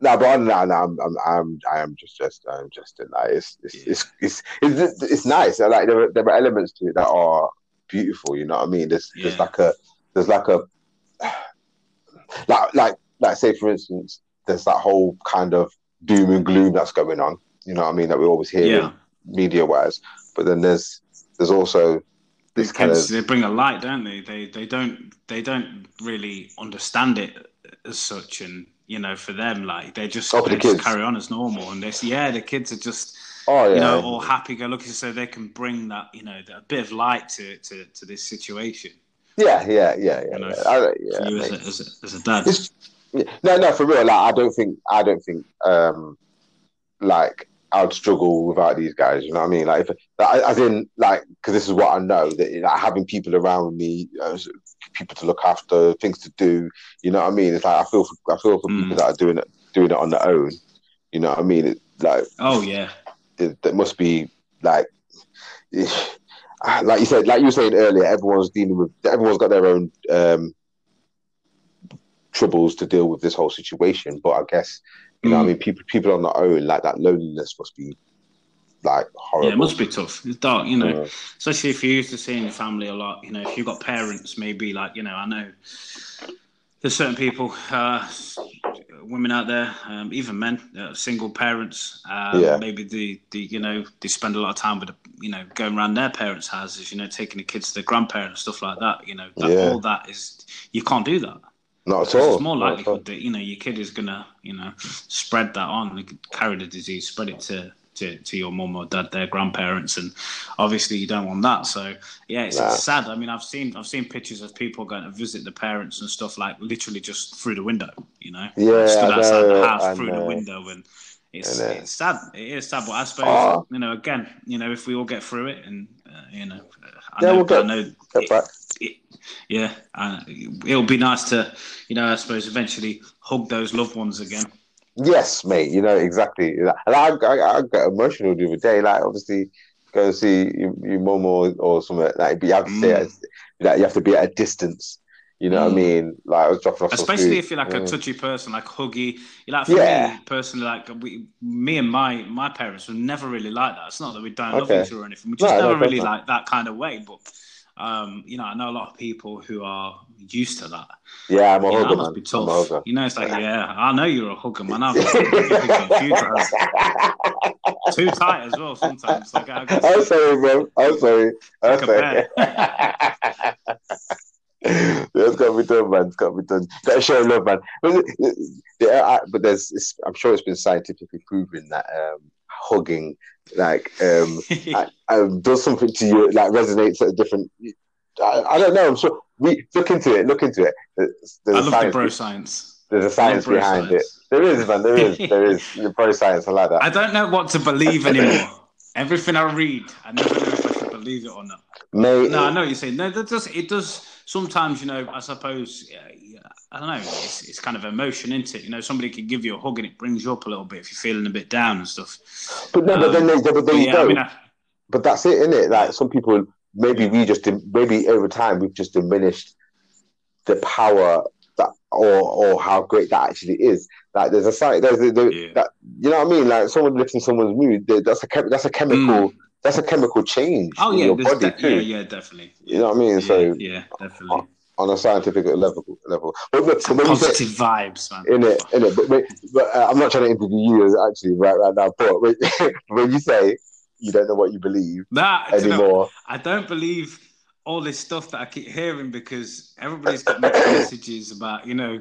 No, but no, no, I'm, I'm, I'm, I am just, just, I'm just like it's, it's, it's, it's, it's, it's nice. Like there, are, there are elements to it that are beautiful. You know what I mean? There's, there's like a, there's like a, like, like, like, say for instance, there's that whole kind of doom and gloom that's going on. You know what I mean? That we always hear Yeah. media wise. But then there's, there's also this These kind of they bring a light, don't they? They they don't they don't really understand it as such, and you know, for them, like they just, Oh, they the just carry on as normal, and this, yeah, the kids are just oh yeah, you know all happy go lucky, so they can bring that you know a bit of light to to, to this situation. yeah, yeah, yeah, yeah. You know, yeah. Yeah you as a, as a as a dad. It's- no, no, for real. Like, I don't think, I don't think, um, like, I'd struggle without these guys. You know what I mean? Like, if, like as in, like, because this is what I know that like, having people around me, uh, people to look after, things to do. You know what I mean? It's like I feel, for, I feel for Mm. people that are doing it, doing it on their own. You know what I mean? It, like, oh yeah, it, that must be like, like you said, like you were saying earlier, everyone's dealing with, everyone's got their own um, troubles to deal with this whole situation. But I guess you know, what I Mm. mean, people people on their own, like that loneliness must be like horrible. yeah, it must be tough. It's dark, you know. Yeah. especially if you're used to seeing your family a lot. You know, if you've got parents, maybe like you know, I know there's certain people, uh, women out there, um, even men, uh, single parents. Um, Yeah. Maybe the the you know they spend a lot of time with the, you know going around their parents' houses. You know, taking the kids to their grandparents, stuff like that. You know, that, Yeah. all that is you can't do that. Not at all. There's more Not at all. likelihood that you know your kid is gonna you know spread that on, carry the disease, spread it to. To, to your mum or dad, their grandparents, and obviously you don't want that. So yeah, it's, Nah. it's sad. I mean, I've seen I've seen pictures of people going to visit the parents and stuff like literally just through the window. You know, Yeah, stood I outside know, the house I through the window, and it's it's sad. It is sad, but I suppose Oh. you know again, you know, if we all get through it, and uh, you know, I Yeah, know, we'll get- I know Get back. It, yeah, uh, it'll be nice to, you know, I suppose eventually hug those loved ones again. Yes, mate. You know exactly. And I, I, I got emotional the other day. Like, obviously, go see your, your mum or, or something like. But you have to say Mm. like you have to be at a distance. You know what I Mm. mean? Like I was dropping off. Especially if you're like a Mm. touchy person, like huggy. You like for Yeah. me personally, like we, me and my my parents were never really like that. It's not that we don't Okay. love each other or anything. We just No, no, never course really like that kind of way. But um, you know, I know a lot of people who are used to that. Yeah, I'm a know, hugger, must man. be tough. You know, it's like, yeah, I know you're a hugger, man. I've too tight as well sometimes. Like, I got I'm sorry, bro. I'm sorry. I'm sorry. it's got to be done, man. It's got to be done. Got to show love, man. But, yeah, I- but there's, it's, I'm sure it's been scientifically proven that um, hugging, like, um, I- um, does something to you, like resonates at a different. I, I don't know. I'm sure. We look into it. Look into it. There's, there's I love the science. bro science. there's a I science behind it. science. There is, man. There is. There is. The pro science. I like that. I don't know what to believe anymore. Everything I read, I never know I believe it or not. Mate, No, I know what you're saying. No, that does it does sometimes. You know, I suppose. Yeah, I don't know. It's, it's kind of emotion, isn't it? You know, somebody can give you a hug and it brings you up a little bit if you're feeling a bit down and stuff. but no, but then, um, there- but there But you yeah, go. I mean, I, but that's it, isn't it? Like some people, maybe we just maybe over time we've just diminished the power that or or how great that actually is. Like there's a site, there's a, there, Yeah. that you know what I mean. Like someone lifting someone's mood, that's a chem- that's a chemical that's a chemical change oh in yeah, your body de- too. yeah, yeah, definitely. You know what I mean? Yeah, so yeah, definitely. on a scientific level, level. But, but, but you say, Positive vibes, man. in it, in it. But, but, but uh, I'm not trying to interview you actually right right now. But when, when you say you don't know what you believe That do you know, anymore, I don't believe all this stuff that I keep hearing because everybody's got mixed messages about, you know,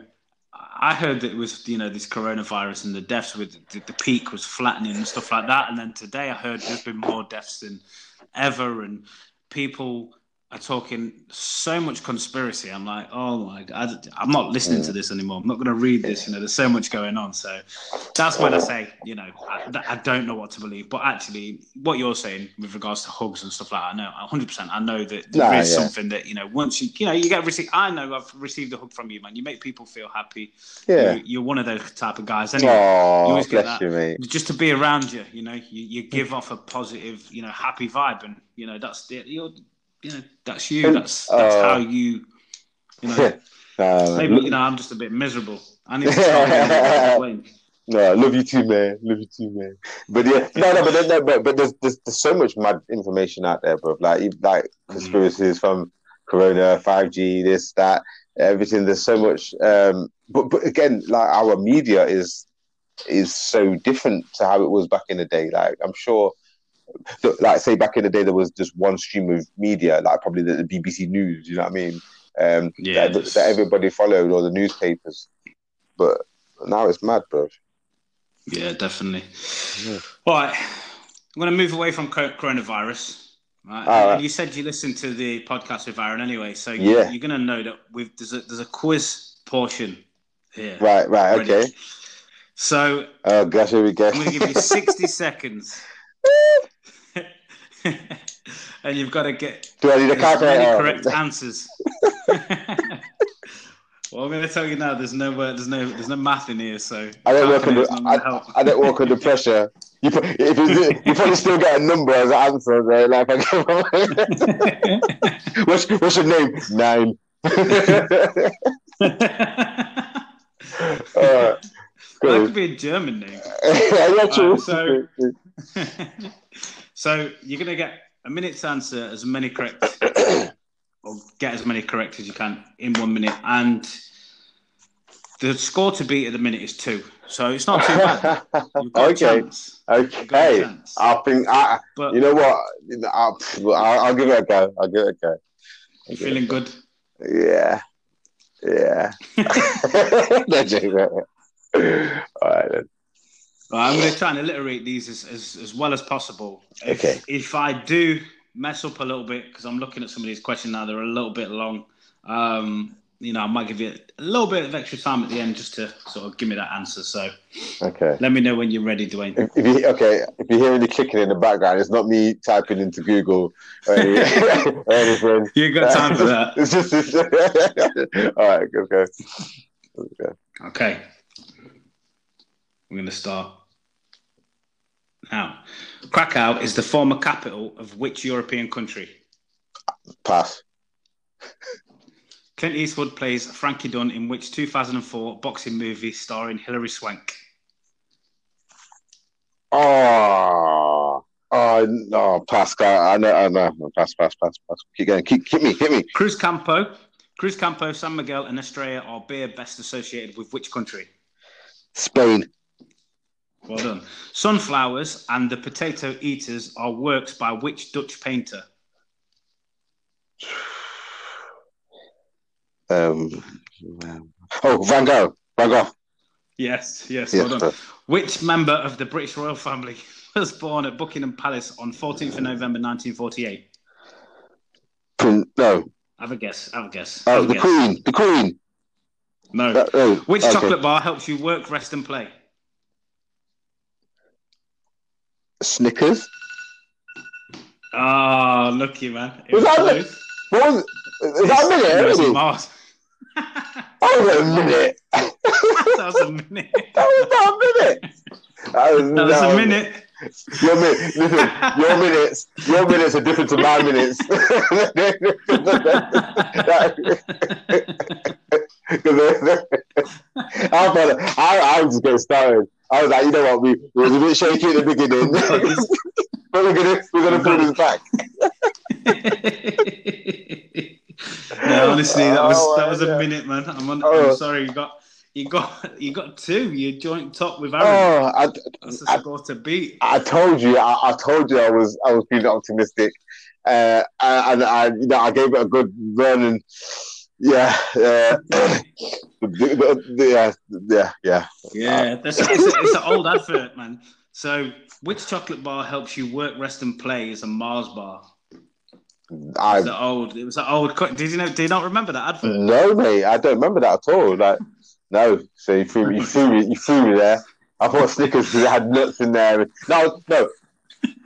I heard that it was, you know, this coronavirus and the deaths with the, the peak was flattening and stuff like that. And then today I heard there's been more deaths than ever and people are talking so much conspiracy. I'm like, oh my god, I'm not listening to mm. this anymore. I'm not going to read this. You know, there's so much going on. So that's when I say, you know, I, I don't know what to believe. But actually, what you're saying with regards to hugs and stuff like that, I know 100. percent I know that there Nah, is yeah. something that you know. Once you, you know, you get received. I know I've received a hug from you, man. You make people feel happy. Yeah. You're, you're one of those type of guys. Anyway, Oh, always get bless that. you, mate. just to be around you, you know, you, you give off a positive, you know, happy vibe, and you know that's the you're, you know, that's you. That's that's Uh, how you, you know. Uh, maybe you know I'm just a bit miserable. I need to start getting a bit of No, I love you too, man. Love you too, man. But yeah, no, no, but no, but but there's, there's there's so much mad information out there, bro. Like like conspiracies from Corona, five G, this, that, everything. There's so much. Um, but but again, like our media is is so different to how it was back in the day. Like I'm sure. So, Like say back in the day, there was just one stream of media, like probably the, the BBC News. You know what I mean? Um, Yeah, that, that everybody followed, or the newspapers. But now it's mad, bro. Yeah, definitely. Yeah. All right, I'm going to move away from coronavirus. Right? And you said you listened to the podcast with Aaron anyway, so Yeah. you're going to know that we've, there's a there's a quiz portion here. Right, right, okay. So Oh gosh, here we go. I'm going to give you 60 seconds. and you've got to get Do I need a as many calculator? correct answers. well, I'm going to tell you now. There's no uh, there's no there's no math in here, so I don't work under. calculator's not gonna I. I don't work under pressure. You, if you, you probably still get a number as an answer. Right? Like, what's what's your name? Nine. Alright, that could be a German name. yeah, true. Alright, so- so you're going to get a minute to answer as many correct, or get as many correct as you can in one minute, and the score to beat at the minute is two. So it's not too bad. You've got a okay. You've got a okay. I think I. But You know what? I'll, I'll, I'll give it a go. I'll give it a go. you feeling good? Yeah. Yeah. no. All right then. Well, I'm going to try and alliterate these as, as, as well as possible. If, Okay. If I do mess up a little bit, because I'm looking at some of these questions now, they're a little bit long. Um, you know, I might give you a little bit of extra time at the end just to sort of give me that answer. So Okay. let me know when you're ready, Dwaine. If, if you okay, if you hear any clicking in the background, it's not me typing into Google or, any, or anything. You got time for that? It's just, it's, all right, go go. Let's. Okay. We're going to start. Now, Krakow is the former capital of which European country? Pass. Clint Eastwood plays Frankie Dunn in which 2004 boxing movie starring Hilary Swank? Oh, oh no, Pascal. I know, I know. Pass, pass, pass, pass. Keep going. Keep, hit me, hit me. Cruz Campo, Cruzcampo, San Miguel, and Estrella are beer best associated with which country? Spain. Well done. Sunflowers and the Potato Eaters are works by which Dutch painter? Um. Oh, Van Gogh. Van Gogh. Yes, yes, Yeah. well done. Which member of the British royal family was born at Buckingham Palace on 14th of November 1948? Prin- no. Have a guess. Have a guess. Oh, have the guess. Queen. The Queen. No. Oh, Which okay. chocolate bar helps you work, rest, and play? Snickers. Ah, Oh, lucky man. It Was that close. What was? Is that a minute? No, it's already? Mars. That was a minute. that was a minute. That was not a minute. That was, That was no, a minute. Your minute, listen, your minutes, your minutes are different to my minutes. I thought I, I was just getting started. I was like, you know what, we, we was a bit shaky at the beginning, but we're gonna we're gonna pull this back. no, honestly, that was Oh, that was a minute, man. I'm, on, Oh. I'm sorry, you got you got you got two. You joint top with Aaron. Oh, I, That's I- score to beat. I told you, I, I told you, I was I was feeling optimistic, uh, and I you know I gave it a good run, and yeah, uh, the, the, the, yeah, yeah, yeah. Yeah, that's, it's, a, it's an old advert, man. So, which chocolate bar helps you work, rest, and play is a Mars bar. It I was the old. It was an old. co- Did you know? Do you not remember that advert? no, mate, I don't remember that at all. Like, no. So you threw me, you threw me, you threw me there. I thought Snickers because it had nuts in there. No, no.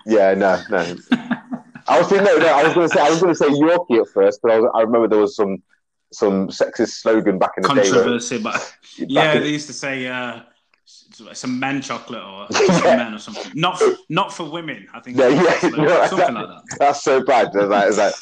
Yeah, no, no. I was thinking, no, no. I was going to say, I was going to say Yorkie at first, but I, was, I remember there was some some sexist slogan back in the day. Controversy, but yeah, in- they used to say uh, some men chocolate or some men or something. Not for, not for women. I think Yeah, yeah, no, something like that. That's so bad. It's like, it's like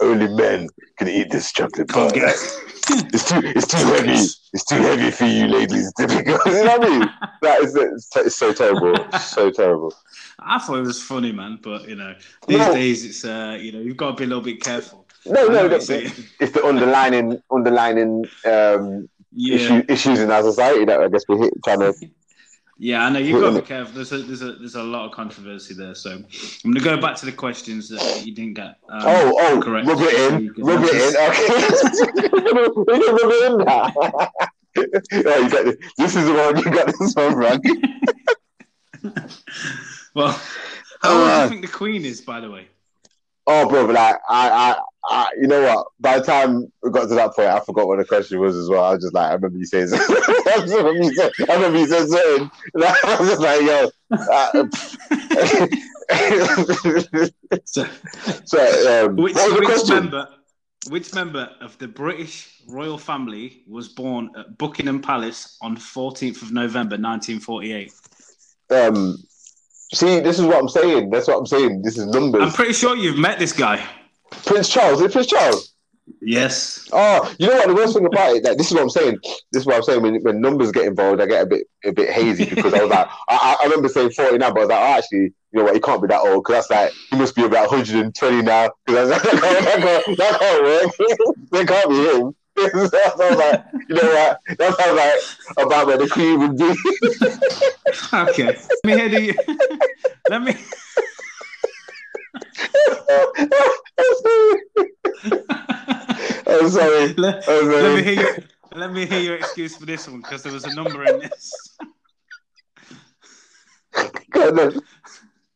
only men can eat this chocolate bar. It's too, it's too heavy. It's too heavy for you ladies. you know what I mean? That is, it's, it's so terrible. so terrible. I thought it was funny, man. But you know, these No. days it's uh, you know, you've got to be a little bit careful. No, no, that's saying. it's the underlining, underlining um, Yeah, issue, issues in our society that I guess we're hit, trying to. yeah, I know you've got to be careful. There's a there's a there's a lot of controversy there. So I'm gonna go back to the questions that you didn't get. Um, Oh, oh, correct. rub it in, can rub it in. Okay, rub it in now. oh, you got this. this is the one. You got this one wrong. Well, how old do Uh, you think the Queen is, by the way? Oh, bro, like I, I, I, you know what? By the time we got to that point, I forgot what the question was as well. I was just like, I remember you saying, I remember you saying, I remember you saying something. Like, I was just like, yo. Uh, So, so, um, which, what was the which question? member? Which member of the British royal family was born at Buckingham Palace on 14th of November 1948? Um, see, this is what I'm saying. That's what I'm saying. This is numbers. I'm pretty sure you've met this guy. Prince Charles. Is it Prince Charles? Yes. Oh, you know what? The worst thing about it, like, this is what I'm saying. This is what I'm saying. When, when numbers get involved, I get a bit a bit hazy because I was like, I, I remember saying 49, but I was like, oh, actually, you know what? He can't be that old because that's like he must be about 120 now. Because that, can't- that, can't- that can't work. that can't be him. that sounds like, you know what? That's like about where the queen would be. Okay. Let me hear the. Let me. I'm sorry. let, I'm sorry. let me hear your, let me hear your excuse for this one because there was a number in this. God, no.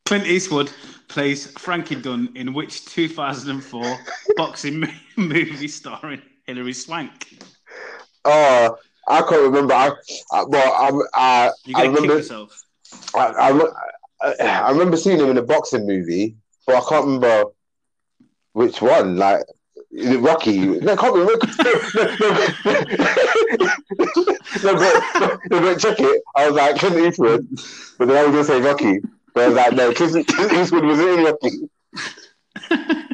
Clint Eastwood plays Frankie Dunn in which 2004 boxing movie starring Hilary Swank? Oh, I can't remember. I, I, well, I'm, I, You're I gonna kick remember. yourself. I, I, I, I remember seeing him in a boxing movie, but I can't remember which one. Like is it Rocky? No, can't remember. no, but, no, but check it. I was like Clint Eastwood, but then I was gonna say Rocky. But I was like, no, Clint, Clint Eastwood was in Rocky.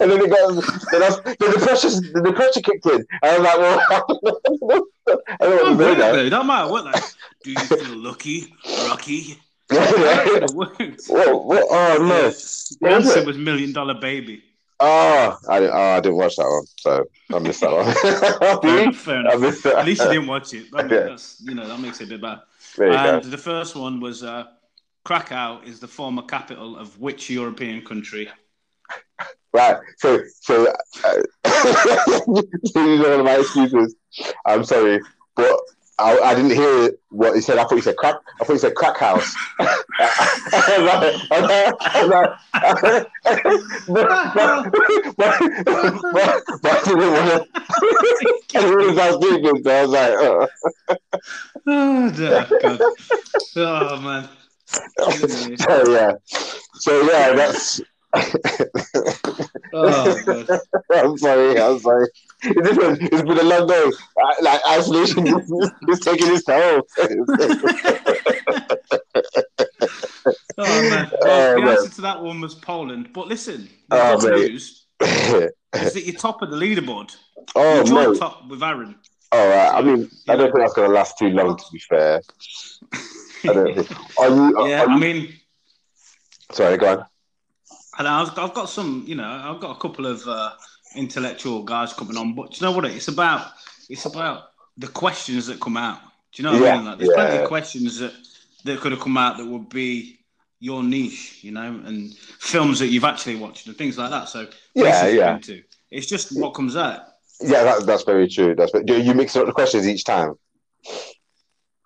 And then it got, then, I, the pressure, the pressure kicked in. And I was like, well, I don't know what to do? That matter what. Like, do you feel lucky, Rocky? What, what, oh no! The answer was Million Dollar Baby. Oh, I didn't. Oh, I didn't watch that one, so I missed that one. Fair enough. Fair I missed that. At least you didn't watch it. That, Yeah. you know, that makes it a bit bad. And go. the first one was uh, Krakow is the former capital of which European country? Right. So, so, uh, these are one of my excuses. I'm sorry, but I, I didn't hear what he said. I thought he said crack. I thought he said crack house. Oh. Oh, God. oh man. so yeah, so yeah, that's. Oh, I'm sorry. I'm sorry. It's been, it's been a long day. I- Like isolation is, is taking its toll. Oh, man. Well, Oh, the man. answer to that one was Poland. But listen, Oh, news is that you're top of the leaderboard. oh you joined no! top with Aaron. All right. I mean, I don't think that's going to last too long. To be fair, I don't think. Are you? yeah, are I mean, sorry, go on. And I've, I've got some, you know, I've got a couple of uh, intellectual guys coming on, but do you know what? It's about, it's about the questions that come out. Do you know what I Yeah, mean? Like, there's plenty of questions that that could have come out that would be your niche, you know, and films that you've actually watched and things like that. So Yeah, yeah. into. It's just what comes out. Yeah, that, that's very true. That's do you mix up the questions each time?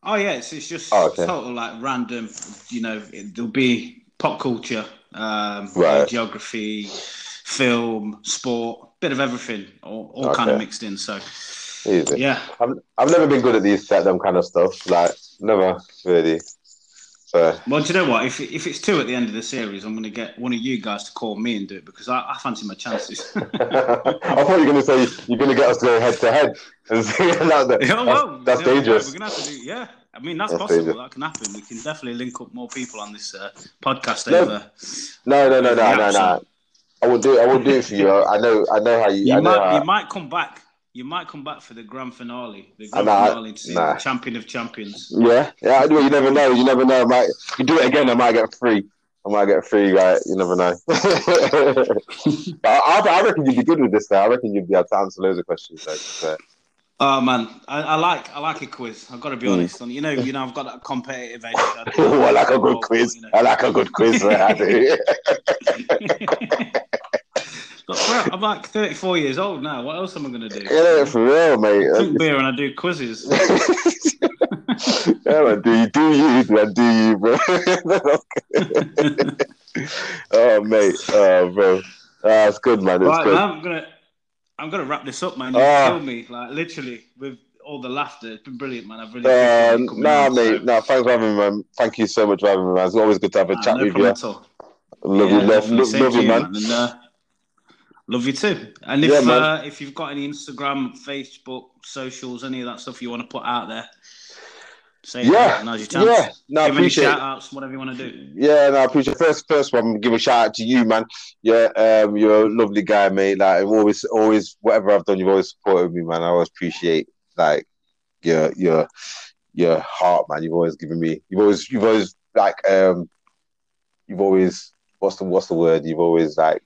Oh yeah, it's, it's just Oh, okay. total like random. You know, it, there'll be pop culture, um, Right. geography, film, sport, bit of everything, all, all okay. kind of mixed in. So, Easy. yeah, I've, I've never been good at these set them kind of stuff. Like, never really. So. Well, do you know what? If if it's two at the end of the series, I'm going to get one of you guys to call me and do it because I, I fancy my chances. I thought you were going to say you're going to get us to go head to head and see. no, that's, yeah, well, that's, yeah, dangerous. We're going to have to do, yeah. I mean, that's, that's possible. Dangerous. That can happen. We can definitely link up more people on this uh, podcast no, over. No, no, no, no, no, no. I will do. I will do it for you. I know. I know how you. You might. How... You might come back. You might come back for the grand finale. The grand nah, finale to see nah. the champion of champions. Yeah, yeah. I do. You never know. You never know. I might. You do it again. I might get free. I might get free. Right. You never know. I, I, reckon you'd be good with this. Though. I reckon you'd be able to answer loads of questions. Though, Oh man, I, I, like I like a quiz. I've got to be mm. honest. You know, you know, I've got that competitive edge. oh, I like a good quiz. You know. I like a good quiz. I do. I'm like 34 years old now. What else am I going to do? Yeah, for real, mate. I drink beer and I do quizzes. yeah, man, do you do you, man, do you, bro? oh, mate, oh, bro, oh, that's good, man. It's right, good. Man, I'm gonna I'm gonna wrap this up, man. You uh, killed me, like literally with all the laughter. It's been brilliant, man. I've really uh, nah, on, mate. So. No, thanks for having me, man. Thank you so much for having me, man. It's always good to have a chat no with you. Love yeah, you, love, love, love you, man. man. And, uh, love you too. And if yeah, uh, if you've got any Instagram, Facebook, socials, any of that stuff you want to put out there, Say yeah, now's your chance. Yeah, no, give appreciate shout outs, whatever you want to do. Yeah, no, I appreciate first first one. Give a shout out to you, man. Yeah, um, you're a lovely guy, mate. Like always, always, whatever I've done, you've always supported me, man. I always appreciate like your your your heart, man. You've always given me. You've always you've always like um, you've always what's the what's the word? You've always like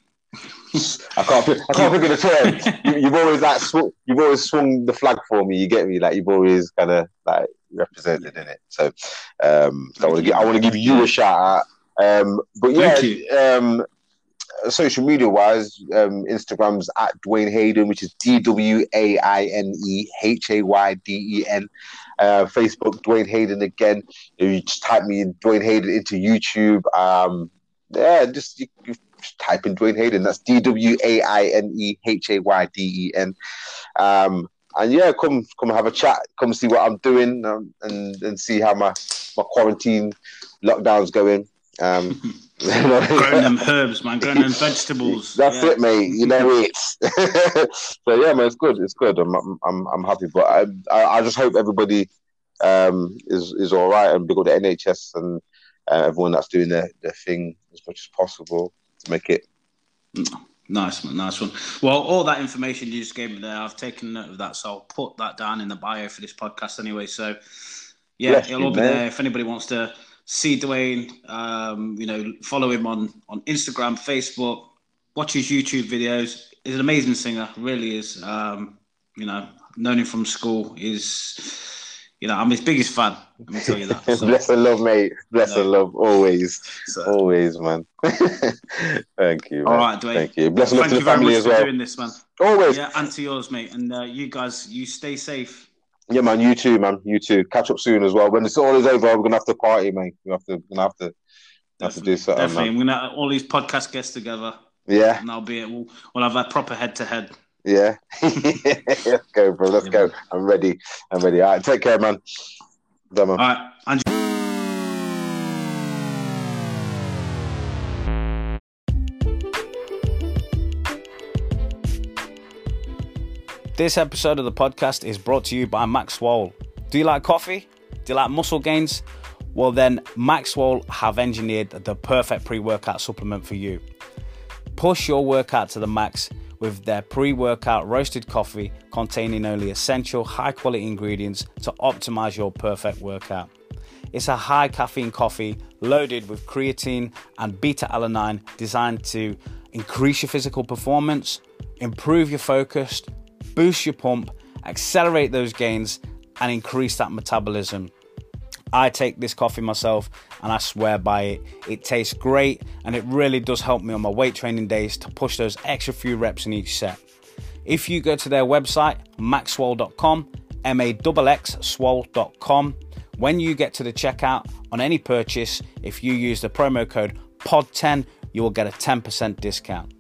I can't. I can't think of the term. You, have always like sw- you've always swung the flag for me. You get me? Like you've always kind of like represented in it. So, um, so I want to give I want to give you a shout out. Um, but yeah, um, social media wise, um, Instagram's at Dwaine Hayden, which is D W A I N E H A Y D E N. Uh, Facebook, Dwaine Hayden again. You just type me in Dwaine Hayden into YouTube. Um, yeah, just you, you type in Dwaine Hayden. That's D W A I N E H A Y D E N. Um, and yeah, come come have a chat. Come see what I'm doing um, and and see how my my quarantine lockdown's going. Um, growing them herbs, man. Growing them vegetables. That's yeah. it, mate. You know it. so yeah, man, it's good. It's good. I'm I'm I'm happy, but I I, I just hope everybody um, is is all right and big up the NHS and uh, everyone that's doing their, their thing as much as possible to make it. Nice one, nice one. Well, all that information you just gave me there, I've taken note of that, so I'll put that down in the bio for this podcast anyway. So, yeah, Bless it'll all be man. there if anybody wants to see Dwaine. Um, you know, follow him on on Instagram, Facebook, watch his YouTube videos. He's an amazing singer, really is. Um, you know, known him from school. Is you know, I'm his biggest fan. Let me tell you that. So, Bless and love, mate. Bless no. and love, always, so. always, man. Thank you. Man. All right, Dwaine. Thank you. Bless and love to the family as well. doing this, man. Always. Yeah, and to yours, mate. And uh, you guys, you stay safe. Yeah, man. You too, man. You too. Catch up soon as well. When this all is over, we're gonna have to party, mate. We have to. We're gonna have to. Have to do something. Definitely, man. we're gonna all these podcast guests together. Yeah, and that'll be it. We'll, we'll have a proper head to head. Yeah. Let's go, bro. Let's yeah, go. Man. I'm ready. I'm ready. All right. Take care, man. Bye, man. All right. And- This episode of the podcast is brought to you by Maxswole. Do you like coffee? Do you like muscle gains? Well, then, Maxswole have engineered the perfect pre workout supplement for you. Push your workout to the max with their pre workout roasted coffee containing only essential high quality ingredients to optimize your perfect workout. It's a high caffeine coffee loaded with creatine and beta alanine designed to increase your physical performance, improve your focus, boost your pump, accelerate those gains, and increase that metabolism. I take this coffee myself and I swear by it. It tastes great and it really does help me on my weight training days to push those extra few reps in each set. If you go to their website, maxswole.com, M A X swole.com, when you get to the checkout on any purchase, if you use the promo code POD10, you will get a 10% discount.